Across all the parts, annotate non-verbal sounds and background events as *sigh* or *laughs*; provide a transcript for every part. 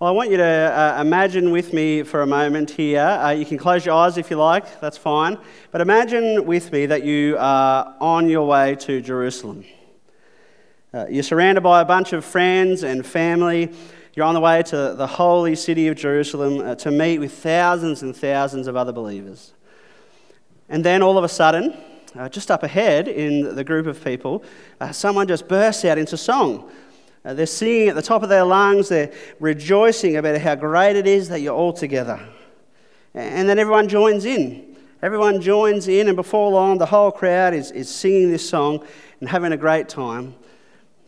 Well, I want you to uh, imagine with me for a moment here. Uh, you can close your eyes if you like, that's fine. But imagine with me that you are on your way to Jerusalem. Uh, you're surrounded by a bunch of friends and family. You're on the way to the holy city of Jerusalem uh, to meet with thousands and thousands of other believers. And then all of a sudden, uh, just up ahead in the group of people, uh, someone just bursts out into song. Uh, they're singing at the top of their lungs, they're rejoicing about how great it is that you're all together. And then everyone joins in. Everyone joins in, and before long, the whole crowd is, is singing this song and having a great time.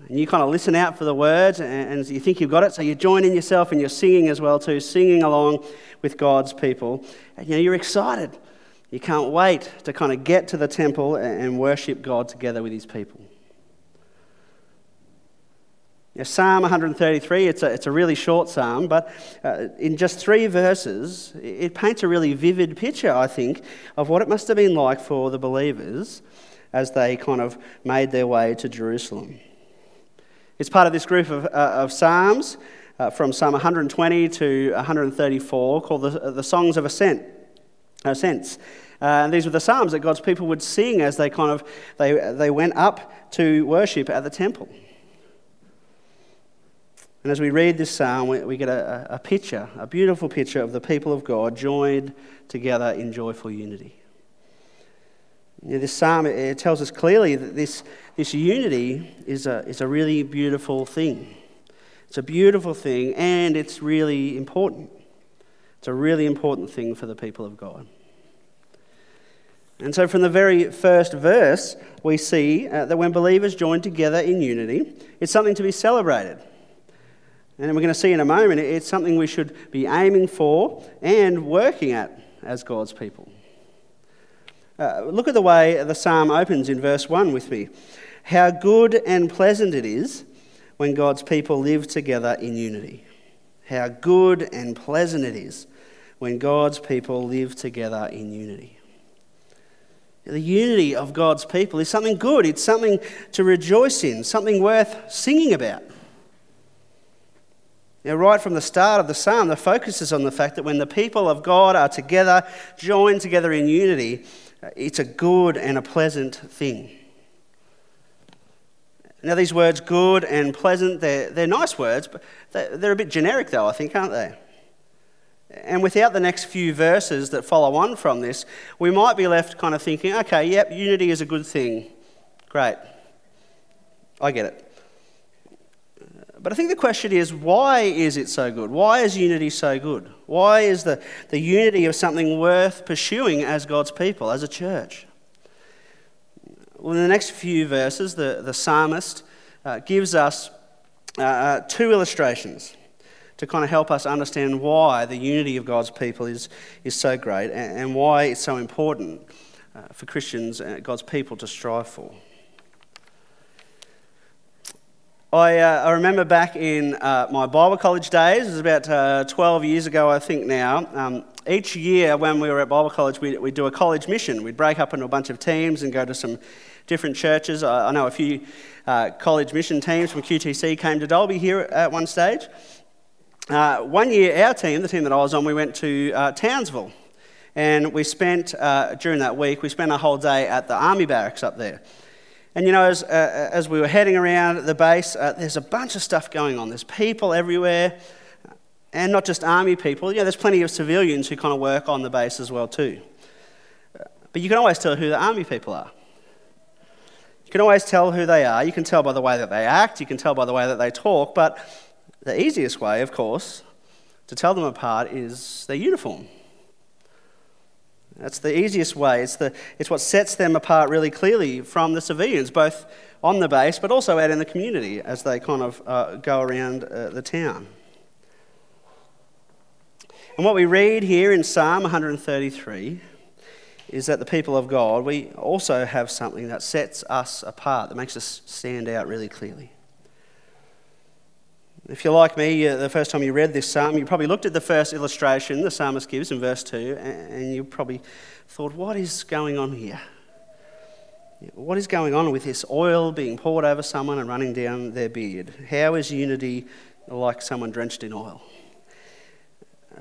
And you kind of listen out for the words, and, and you think you've got it, so you join in yourself and you're singing as well, too, singing along with God's people. And you know, you're excited. You can't wait to kind of get to the temple and worship God together with his people. Now, psalm 133, it's a, it's a really short psalm, but uh, in just three verses, it paints a really vivid picture, I think, of what it must have been like for the believers as they kind of made their way to Jerusalem. It's part of this group of, uh, of psalms uh, from Psalm 120 to 134 called the, the Songs of Ascent. Ascents. Uh, and these were the psalms that God's people would sing as they kind of they, they went up to worship at the temple. And as we read this psalm, we, we get a, a picture, a beautiful picture of the people of God joined together in joyful unity. You know, this psalm it tells us clearly that this, this unity is a, is a really beautiful thing. It's a beautiful thing and it's really important. It's a really important thing for the people of God. And so, from the very first verse, we see uh, that when believers join together in unity, it's something to be celebrated. And we're going to see in a moment, it's something we should be aiming for and working at as God's people. Uh, look at the way the psalm opens in verse 1 with me. How good and pleasant it is when God's people live together in unity. How good and pleasant it is when God's people live together in unity. The unity of God's people is something good, it's something to rejoice in, something worth singing about. Now, right from the start of the psalm, the focus is on the fact that when the people of God are together, joined together in unity, uh, it's a good and a pleasant thing. Now, these words, good and pleasant, they're, they're nice words, but they're a bit generic, though, I think, aren't they? And without the next few verses that follow on from this, we might be left kind of thinking, okay, yep, unity is a good thing. Great. I get it. But I think the question is why is it so good? Why is unity so good? Why is the, the unity of something worth pursuing as God's people, as a church? Well, in the next few verses, the, the psalmist uh, gives us uh, uh two illustrations to kind of help us understand why the unity of God's people is, is so great and, and why it's so important uh, for Christians, and God's people, to strive for. I, uh, I remember back in uh, my Bible college days, it was about uh, 12 years ago, I think now. Um, each year when we were at Bible college, we'd, we'd, do a college mission. We'd break up into a bunch of teams and go to some different churches. I, I know a few uh, college mission teams from QTC came to Dalby here at one stage. Uh, one year, our team, the team that I was on, we went to uh, Townsville. And we spent, during that week, we spent a whole day at the army barracks up there. And you know, as, uh, as we were heading around the base, uh, there's a bunch of stuff going on. There's people everywhere, and not just army people. You know, there's plenty of civilians who kind of work on the base as well too. But you can always tell who the army people are. You can always tell who they are. You can tell by the way that they act. You can tell by the way that they talk. But the easiest way, of course, to tell them apart is their uniform. That's the easiest way. It's, the, it's what sets them apart really clearly from the civilians, both on the base but also out in the community as they kind of uh, go around uh, the town. And what we read here in Psalm 133 is that the people of God, we also have something that sets us apart, that makes us stand out really clearly. If you're like me, uh, the first time you read this psalm, you probably looked at the first illustration the psalmist gives in verse 2, and you probably thought, what is going on here? What is going on with this oil being poured over someone and running down their beard? How is unity like someone drenched in oil?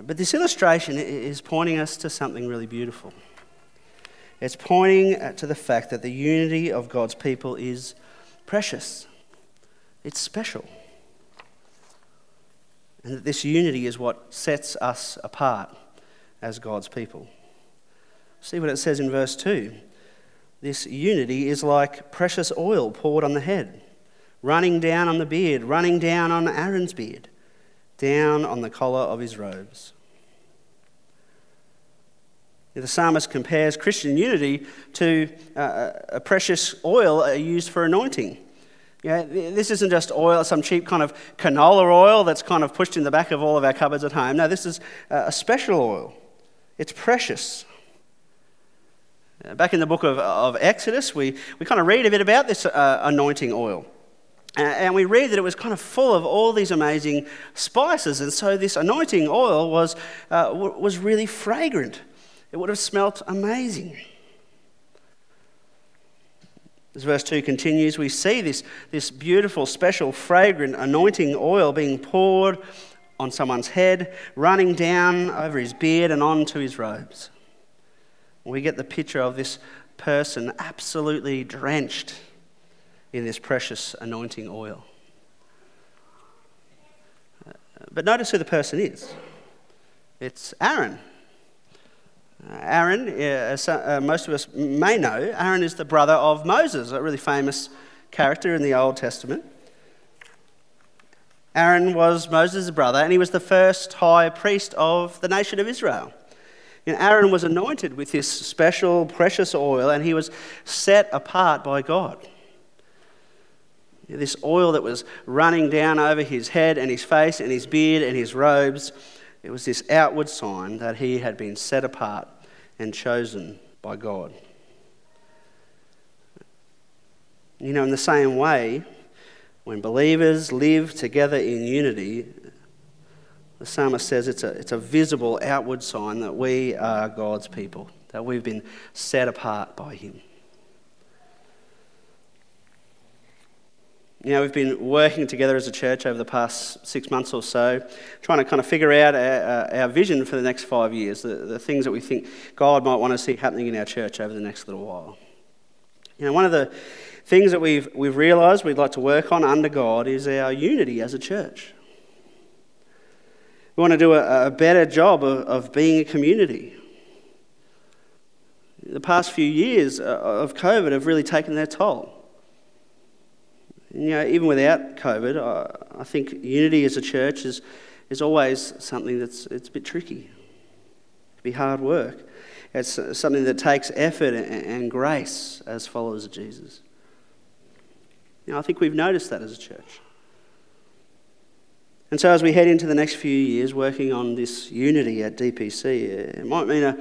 But this illustration is pointing us to something really beautiful. It's pointing to the fact that the unity of God's people is precious, it's special. And that this unity is what sets us apart as God's people. See what it says in verse 2. This unity is like precious oil poured on the head, running down on the beard, running down on Aaron's beard, down on the collar of his robes. The psalmist compares Christian unity to uh, a precious oil uh, used for anointing. Yeah, this isn't just oil, some cheap kind of canola oil that's kind of pushed in the back of all of our cupboards at home. No, this is a special oil. It's precious. Uh, back in the book of, of Exodus, we, we kind of read a bit about this uh, anointing oil. Uh, and we read that it was kind of full of all these amazing spices. And so this anointing oil was, uh, was really fragrant. It would have smelt amazing. As verse 2 continues, we see this, this beautiful, special, fragrant anointing oil being poured on someone's head, running down over his beard and onto his robes. We get the picture of this person absolutely drenched in this precious anointing oil. But notice who the person is it's Aaron. Aaron, as uh, most of us may know, Aaron is the brother of Moses, a really famous character in the Old Testament. Aaron was Moses' brother, and he was the first high priest of the nation of Israel. And Aaron was anointed with this special, precious oil, and he was set apart by God. This oil that was running down over his head and his face and his beard and his robes, it was this outward sign that he had been set apart and chosen by God. You know, in the same way, when believers live together in unity, the psalmist says it's a, it's a visible outward sign that we are God's people, that we've been set apart by Him. You know, we've been working together as a church over the past six months or so, trying to kind of figure out our, our, vision for the next five years, the, the things that we think God might want to see happening in our church over the next little while. You know, one of the things that we've, we've realised we'd like to work on under God is our unity as a church. We want to do a, a better job of, of being a community. The past few years uh, of COVID have really taken their toll. You know, even without COVID, I, I think unity as a church is, is always something that's it's a bit tricky. It be hard work. It's something that takes effort and, and grace as followers of Jesus. Know, I think we've noticed that as a church. And so, as we head into the next few years working on this unity at DPC, it might mean a,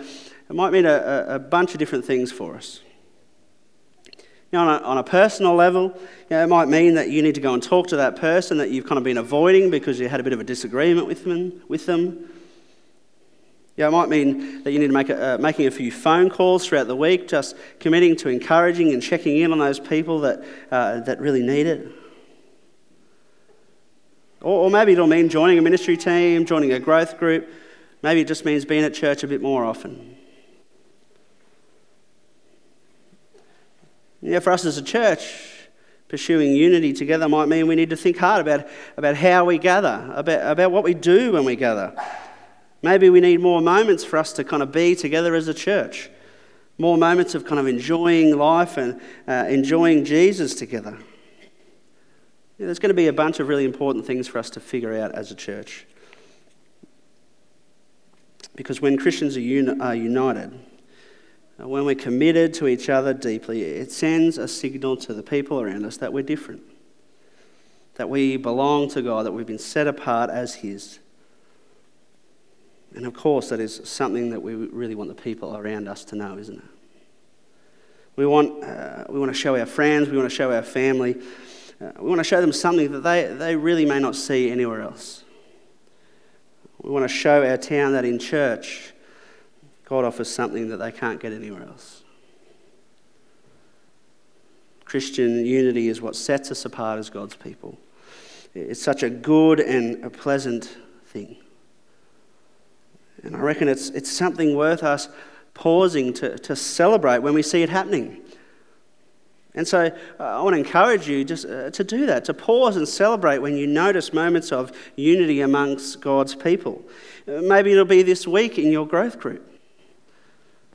it might mean a, a bunch of different things for us. You know, on, a, on a personal level, you know, it might mean that you need to go and talk to that person that you've kind of been avoiding because you had a bit of a disagreement with them. With them. Yeah, it might mean that you need to make a, uh, making a few phone calls throughout the week, just committing to encouraging and checking in on those people that, uh, that really need it. Or, or maybe it'll mean joining a ministry team, joining a growth group. Maybe it just means being at church a bit more often. Yeah, for us as a church, pursuing unity together might mean we need to think hard about, about how we gather, about, about what we do when we gather. Maybe we need more moments for us to kind of be together as a church, more moments of kind of enjoying life and uh, enjoying Jesus together. Yeah, there's going to be a bunch of really important things for us to figure out as a church. Because when Christians are, uni- are united, when we're committed to each other deeply, it sends a signal to the people around us that we're different, that we belong to God, that we've been set apart as His. And of course, that is something that we really want the people around us to know, isn't it? We want, uh, we want to show our friends, we want to show our family, uh, we want to show them something that they, they really may not see anywhere else. We want to show our town that in church, God offers something that they can't get anywhere else. Christian unity is what sets us apart as God's people. It's such a good and a pleasant thing. And I reckon it's, it's something worth us pausing to, to celebrate when we see it happening. And so uh, I want to encourage you just uh, to do that, to pause and celebrate when you notice moments of unity amongst God's people. Uh, maybe it'll be this week in your growth group.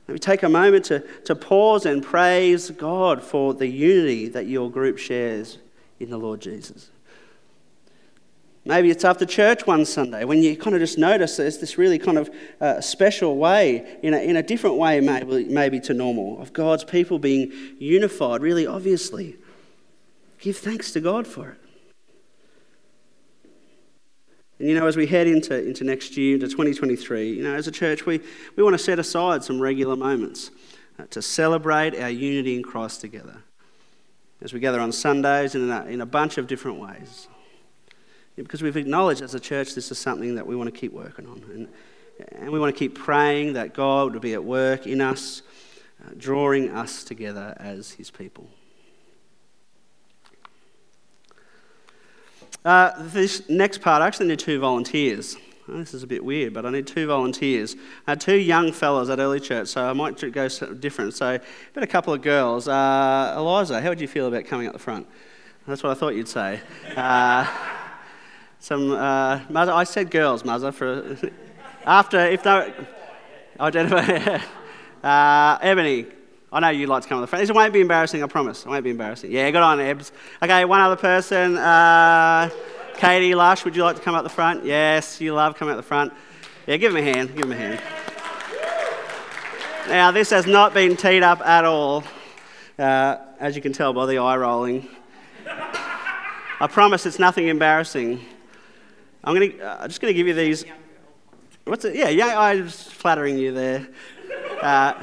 Maybe take a moment to, to pause and praise God for the unity that your group shares in the Lord Jesus. Maybe it's after church one Sunday when you kind of just notice there's this really kind of uh, special way, in a, in a different way, maybe, maybe to normal, of God's people being unified, really obviously. Give thanks to God for it. And you know, as we head into, into next year, into 2023, you know, as a church, we, we want to set aside some regular moments uh, to celebrate our unity in Christ together. As we gather on Sundays and in a, in a bunch of different ways because we've acknowledged as a church this is something that we want to keep working on. And, and we want to keep praying that God would be at work in us, uh, drawing us together as his people. Uh, this next part, I actually need two volunteers. Oh, this is a bit weird, but I need two volunteers. Had two young fellows at early church, so I might go different. So, but a couple of girls. Uh, Eliza, how would you feel about coming up the front? That's what I thought you'd say. *laughs* Uh, some, uh, I said girls, Muzza, for *laughs* after, if they identify. *laughs* uh, Ebony, I know you'd like to come on the front. It won't be embarrassing, I promise. It won't be embarrassing. Yeah, good on, Ebs. Okay, one other person. Uh, Katie Lush, would you like to come up the front? Yes, you love coming up the front. Yeah, give him a hand. Give him a hand. Now, this has not been teed up at all, uh, as you can tell by the eye rolling. I promise it's nothing embarrassing. I'm gonna, uh, just going to give you these. What's it? Yeah, yeah, I was flattering you there. Uh,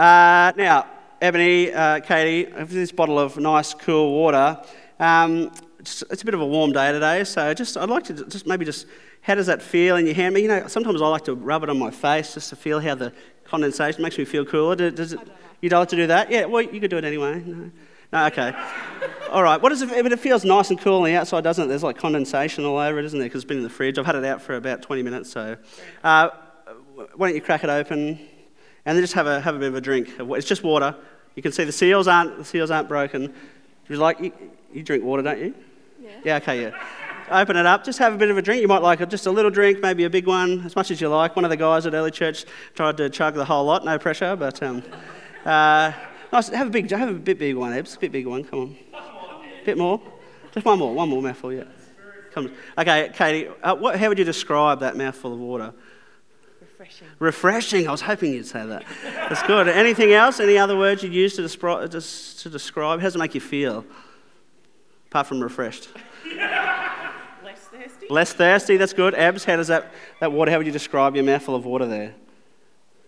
uh, now, Ebony, uh, Katie, this bottle of nice, cool water. Um, it's, it's, a bit of a warm day today, so just I'd like to just maybe just how does that feel in your hand? You know, sometimes I like to rub it on my face just to feel how the condensation makes me feel cooler. Does it, you don't like to do that? Yeah, well, you could do it anyway. No. No, okay. *laughs* all right. What is it? But it feels nice and cool on the outside, doesn't it? There's like condensation all over it, isn't there? Because it's been in the fridge. I've had it out for about 20 minutes. So, uh, why don't you crack it open, and then just have a have a bit of a drink. It's just water. You can see the seals aren't the seals aren't broken. You like you, you drink water, don't you? Yeah. Yeah. Okay. Yeah. Open it up. Just have a bit of a drink. You might like just a little drink, maybe a big one, as much as you like. One of the guys at early church tried to chug the whole lot. No pressure, but. Um, uh, Nice. Have a big, have a bit big one, Ebs. A bit big one. Come on. A bit more. Just one more. One more mouthful. Yeah. Come. Okay, Katie. Uh, what, how would you describe that mouthful of water? Refreshing. Refreshing. I was hoping you'd say that. That's good. Anything else? Any other words you'd use to, describe, to describe? How does it make you feel? Apart from refreshed. *laughs* Less thirsty. Less thirsty. That's good. Abs. How does that that water? How would you describe your mouthful of water there?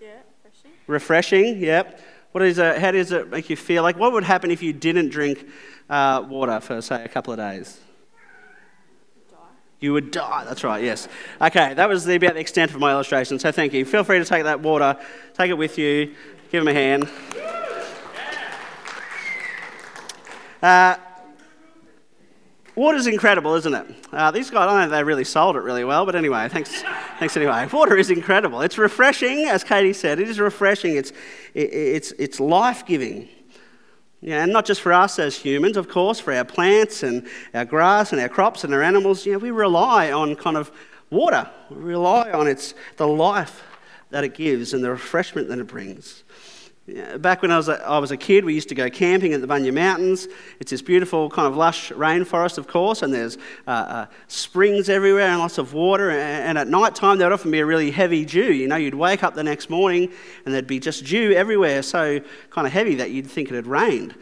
Yeah, refreshing. Refreshing. Yep. What is it, how does it make you feel? Like, what would happen if you didn't drink uh, water for, say, a couple of days? You would die. That's right, yes. Okay, that was the, about the extent of my illustration, so thank you. Feel free to take that water, take it with you, give him a hand. Uh, Water's incredible, isn't it? Uh, these guys, I don't know they really sold it really well, but anyway, thanks, *laughs* thanks anyway. Water is incredible. It's refreshing, as Katie said. It is refreshing. It's, it, it's, it's life giving. Yeah, and not just for us as humans, of course, for our plants and our grass and our crops and our animals. Know, we rely on kind of water. We rely on its, the life that it gives and the refreshment that it brings. Back when I was, a, I was a kid, we used to go camping at the Bunya Mountains. It's this beautiful kind of lush rainforest, of course, and there's uh, uh, springs everywhere and lots of water. And, and at night time, there would often be a really heavy dew. You know, you'd wake up the next morning and there'd be just dew everywhere, so kind of heavy that you'd think it had rained.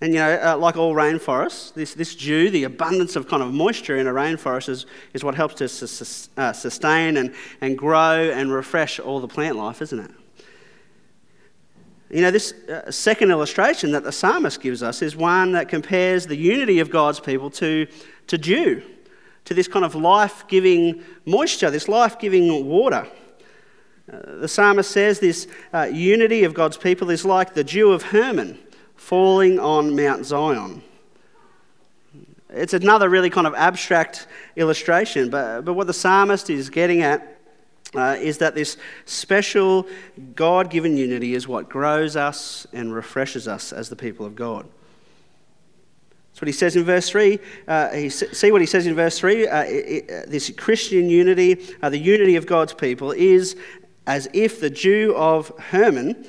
And you know, uh, like all rainforests, this, this dew, the abundance of kind of moisture in a rainforest is, is what helps to su- uh, sustain and, and grow and refresh all the plant life, isn't it? You know, this uh, second illustration that the psalmist gives us is one that compares the unity of God's people to, to dew, to this kind of life giving moisture, this life giving water. Uh, the psalmist says this uh, unity of God's people is like the dew of Hermon falling on Mount Zion. It's another really kind of abstract illustration, but, but what the psalmist is getting at uh, is that this special God given unity is what grows us and refreshes us as the people of God. That's what he says in verse 3. Uh, he, see what he says in verse 3? Uh, uh, this Christian unity, uh, the unity of God's people, is as if the dew of Hermon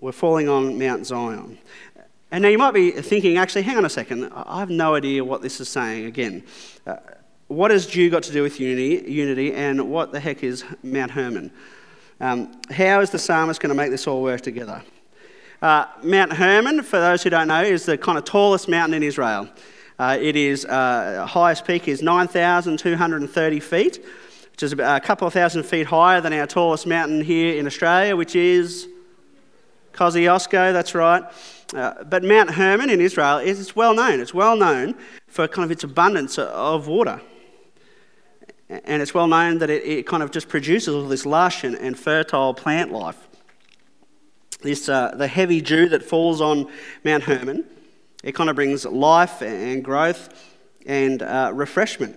were falling on Mount Zion. And now you might be thinking, actually, hang on a second, I have no idea what this is saying again. What has dew got to do with unity, unity and what the heck is Mount Hermon? Um, how is the psalmist going to make this all work together? Uh, Mount Hermon, for those who don't know, is the kind of tallest mountain in Israel. Uh, it is uh, highest peak is 9,230 feet, which is a couple of thousand feet higher than our tallest mountain here in Australia, which is Kosciuszko. That's right. Uh, but Mount Hermon in Israel is well known. It's well known for kind of its abundance of water. And it's well known that it, it kind of just produces all this lush and, and fertile plant life. This, uh, the heavy dew that falls on Mount Hermon, it kind of brings life and growth and uh, refreshment,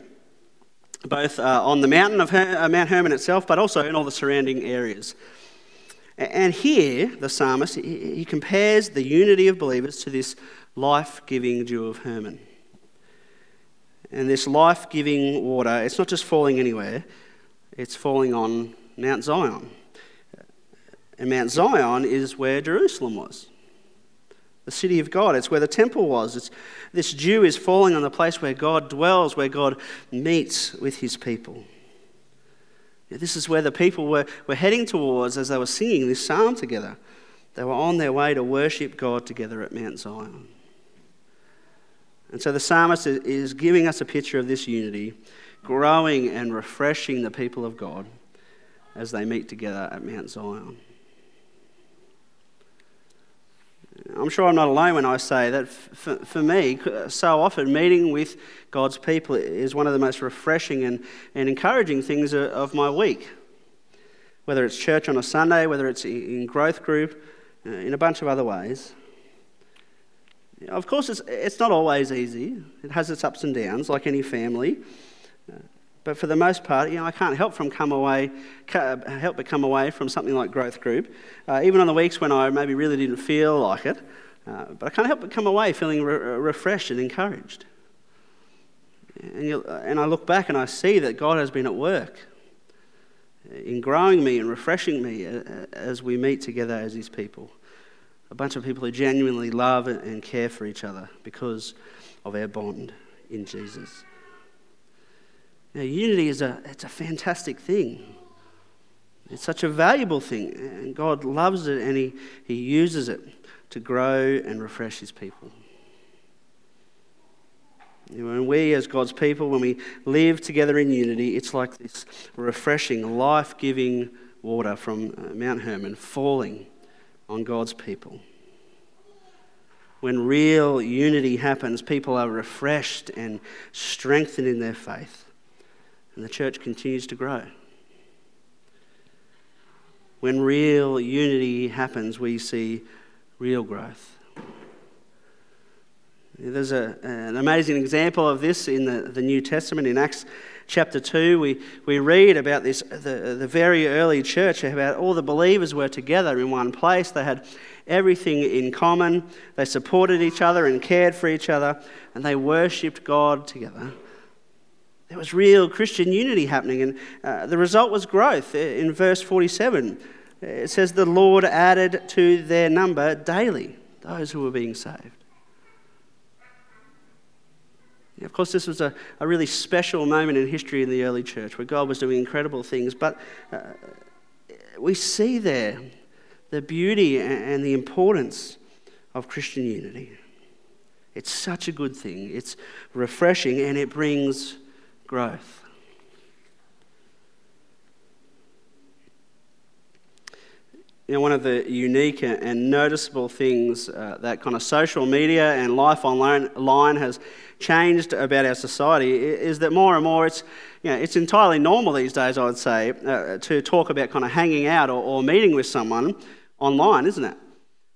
both uh, on the mountain of Her- uh, Mount Hermon itself, but also in all the surrounding areas. And here, the psalmist, he compares the unity of believers to this life giving dew of Hermon. And this life giving water, it's not just falling anywhere, it's falling on Mount Zion. And Mount Zion is where Jerusalem was, the city of God. It's where the temple was. It's, this dew is falling on the place where God dwells, where God meets with his people. This is where the people were, were heading towards as they were singing this psalm together. They were on their way to worship God together at Mount Zion. And so the psalmist is giving us a picture of this unity, growing and refreshing the people of God as they meet together at Mount Zion. I'm sure I'm not alone when I say that for, for me, so often meeting with God's people is one of the most refreshing and, and encouraging things of my week. Whether it's church on a Sunday, whether it's in growth group, uh, in a bunch of other ways. Of course, it's, it's not always easy. It has its ups and downs, like any family. Uh, but for the most part, you know, I can't help from come away, help but come away from something like growth group, uh, even on the weeks when I maybe really didn't feel like it. Uh, but I can't help but come away feeling re- refreshed and encouraged. And, and I look back and I see that God has been at work in growing me and refreshing me uh, as we meet together as His people a bunch of people who genuinely love and care for each other because of our bond in Jesus. Now, unity is a, it's a fantastic thing. It's such a valuable thing, and God loves it and He, he uses it to grow and refresh His people. When we, as God's people, when we live together in unity, it's like this refreshing, life giving water from uh, Mount Hermon falling on God's people. When real unity happens, people are refreshed and strengthened in their faith, and the church continues to grow. When real unity happens, we see real growth. There's a, an amazing example of this in the, the New Testament in Acts chapter 2. We, we read about this, the, the very early church, about all the believers were together in one place. They had everything in common. They supported each other and cared for each other, and they worshipped God together. There was real Christian unity happening, and uh, the result was growth. In verse 47, it says, The Lord added to their number daily those who were being saved. Of course, this was a, a really special moment in history in the early church where God was doing incredible things, but uh, we see there the beauty and the importance of Christian unity. It's such a good thing, it's refreshing, and it brings growth. You know, one of the unique and noticeable things uh, that kind of social media and life online has changed about our society is that more and more it's, you know, it's entirely normal these days, I would say, uh, to talk about kind of hanging out or, or, meeting with someone online, isn't it?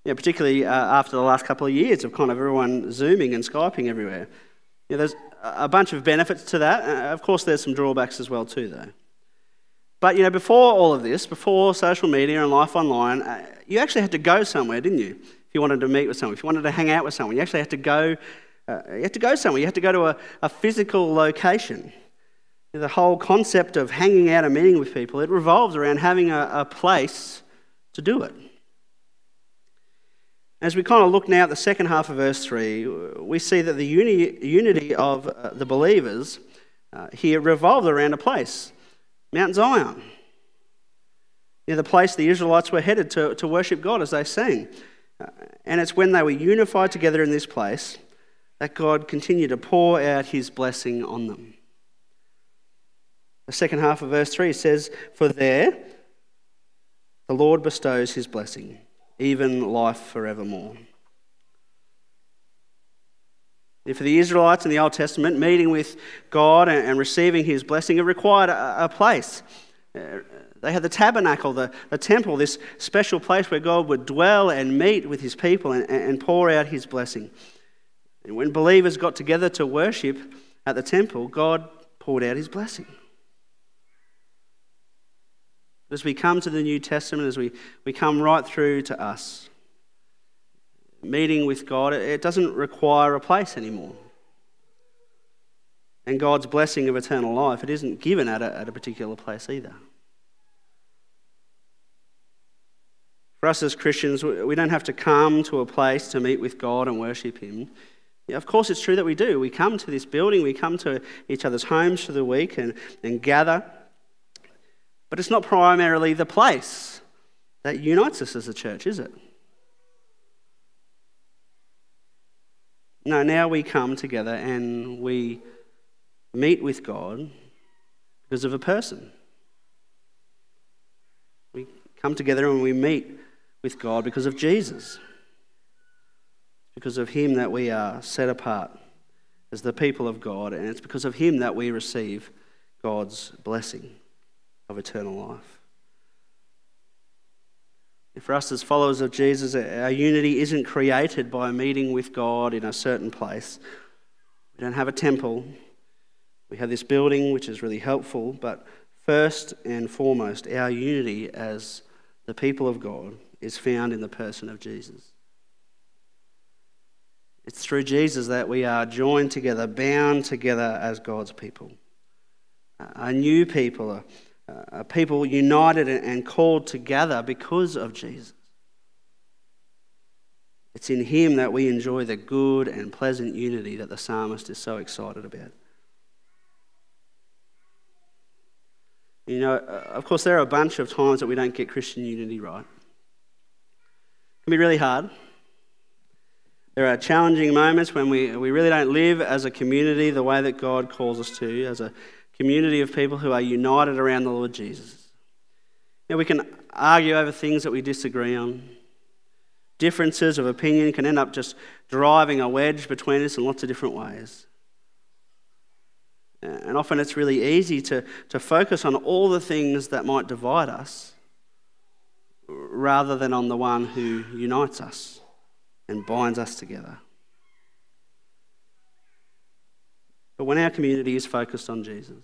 You know, particularly uh, after the last couple of years of kind of everyone Zooming and Skyping everywhere. You know, there's a bunch of benefits to that. Uh, of course, there's some drawbacks as well too, though. But you know, before all of this, before social media and life online, uh, you actually had to go somewhere, didn't you? If you wanted to meet with someone, if you wanted to hang out with someone, you actually had to go. Uh, you had to go somewhere. You had to go to a, a physical location. The whole concept of hanging out and meeting with people it revolves around having a, a place to do it. As we kind of look now at the second half of verse 3, we see that the uni- unity of uh, the believers uh, here revolved around a place, Mount Zion. Near the place the Israelites were headed to, to worship God as they sang. Uh, and it's when they were unified together in this place that God continued to pour out his blessing on them. The second half of verse 3 says, For there the Lord bestows his blessing even life forevermore. For the Israelites in the Old Testament, meeting with God and, receiving his blessing, it required a, place. Uh, they had the tabernacle, the, the temple, this special place where God would dwell and meet with his people and, and pour out his blessing. And when believers got together to worship at the temple, God poured out his blessing. As we come to the New Testament, as we, we come right through to us, meeting with God, it doesn't require a place anymore. And God's blessing of eternal life, it isn't given at a, at a particular place either. For us as Christians, we don't have to come to a place to meet with God and worship Him. Yeah, of course, it's true that we do. We come to this building, we come to each other's homes for the week and, and gather. But it's not primarily the place that unites us as a church, is it? No, now we come together and we meet with God because of a person. We come together and we meet with God because of Jesus. Because of Him that we are set apart as the people of God, and it's because of Him that we receive God's blessing of eternal life. For us as followers of Jesus, our unity isn't created by meeting with God in a certain place. We don't have a temple. We have this building, which is really helpful, but first and foremost, our unity as the people of God is found in the person of Jesus. It's through Jesus that we are joined together, bound together as God's people. A new people, uh, people united and called together because of Jesus. It's in Him that we enjoy the good and pleasant unity that the psalmist is so excited about. You know, uh, of course, there are a bunch of times that we don't get Christian unity right. It can be really hard. There are challenging moments when we, we really don't live as a community the way that God calls us to, as a community of people who are united around the Lord Jesus. Now, we can argue over things that we disagree on. Differences of opinion can end up just driving a wedge between us in lots of different ways. And often it's really easy to, to focus on all the things that might divide us rather than on the one who unites us and binds us together. But when our community is focused on Jesus,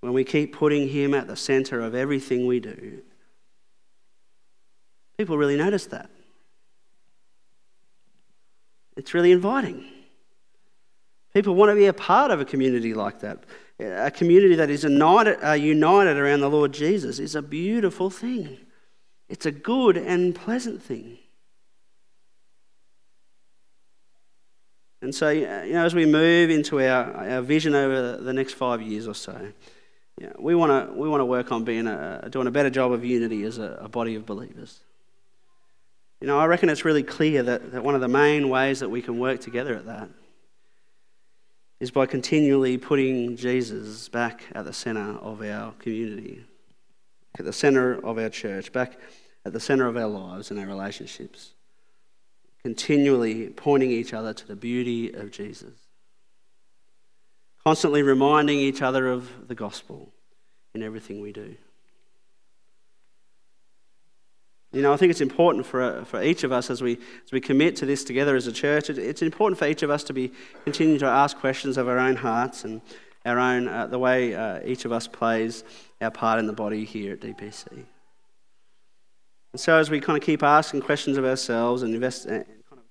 when we keep putting Him at the center of everything we do, people really notice that. It's really inviting. People want to be a part of a community like that. A community that is united, uh, united around the Lord Jesus is a beautiful thing. It's a good and pleasant thing. And so, you know, as we move into our, our vision over the next five years or so, you know, we want to we want to work on being a, doing a better job of unity as a, a, body of believers. You know, I reckon it's really clear that, that one of the main ways that we can work together at that is by continually putting Jesus back at the centre of our community, at the centre of our church, back at the centre of our lives and our relationships continually pointing each other to the beauty of Jesus. Constantly reminding each other of the gospel in everything we do. You know, I think it's important for, for each of us as we, as we commit to this together as a church, it, it's important for each of us to be continuing to ask questions of our own hearts and our own, uh, the way uh, each of us plays our part in the body here at DPC. And so as we kind of keep asking questions of ourselves and invest, and kind of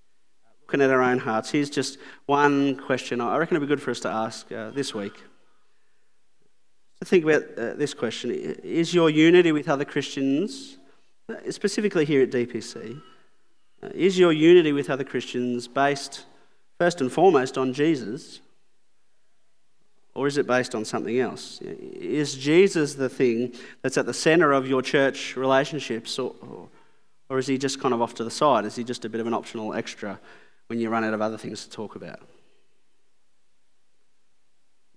looking at our own hearts, here's just one question I reckon it'd be good for us to ask uh, this week. To think about uh, this question Is your unity with other Christians specifically here at DPC, uh, is your unity with other Christians based first and foremost on Jesus? Or is it based on something else? Is Jesus the thing that's at the center of your church relationships, or, or is he just kind of off to the side? Is he just a bit of an optional extra when you run out of other things to talk about?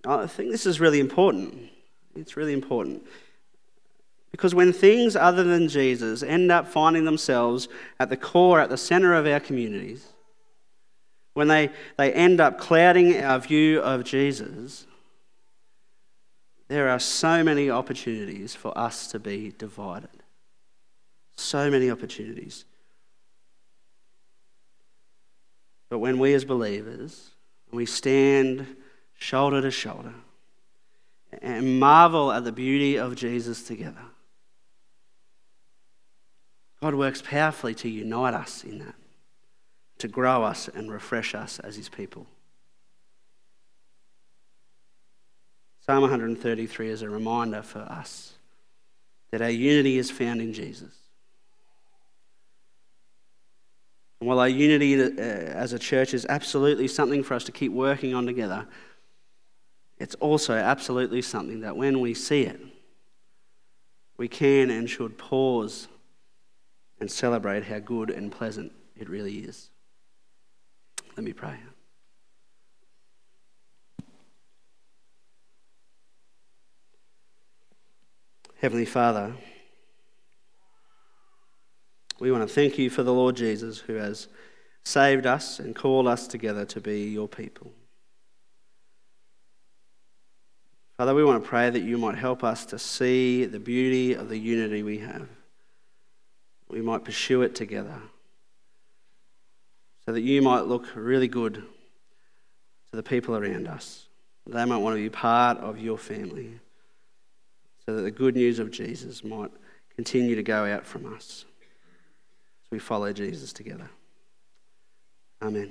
I think this is really important. It's really important. Because when things other than Jesus end up finding themselves at the core, at the center of our communities, when they, they end up clouding our view of Jesus, there are so many opportunities for us to be divided. So many opportunities. But when we as believers, we stand shoulder to shoulder and marvel at the beauty of Jesus together, God works powerfully to unite us in that, to grow us and refresh us as His people. Psalm 133 is a reminder for us that our unity is found in Jesus. And while our unity uh, as a church is absolutely something for us to keep working on together, it's also absolutely something that when we see it, we can and should pause and celebrate how good and pleasant it really is. Let me pray. Heavenly Father, we want to thank you for the Lord Jesus who has saved us and called us together to be your people. Father, we want to pray that you might help us to see the beauty of the unity we have we might pursue it together. So that you might look really good to the people around us. They might want to be part of your family. So that the good news of Jesus might continue to go out from us as we follow Jesus together. Amen.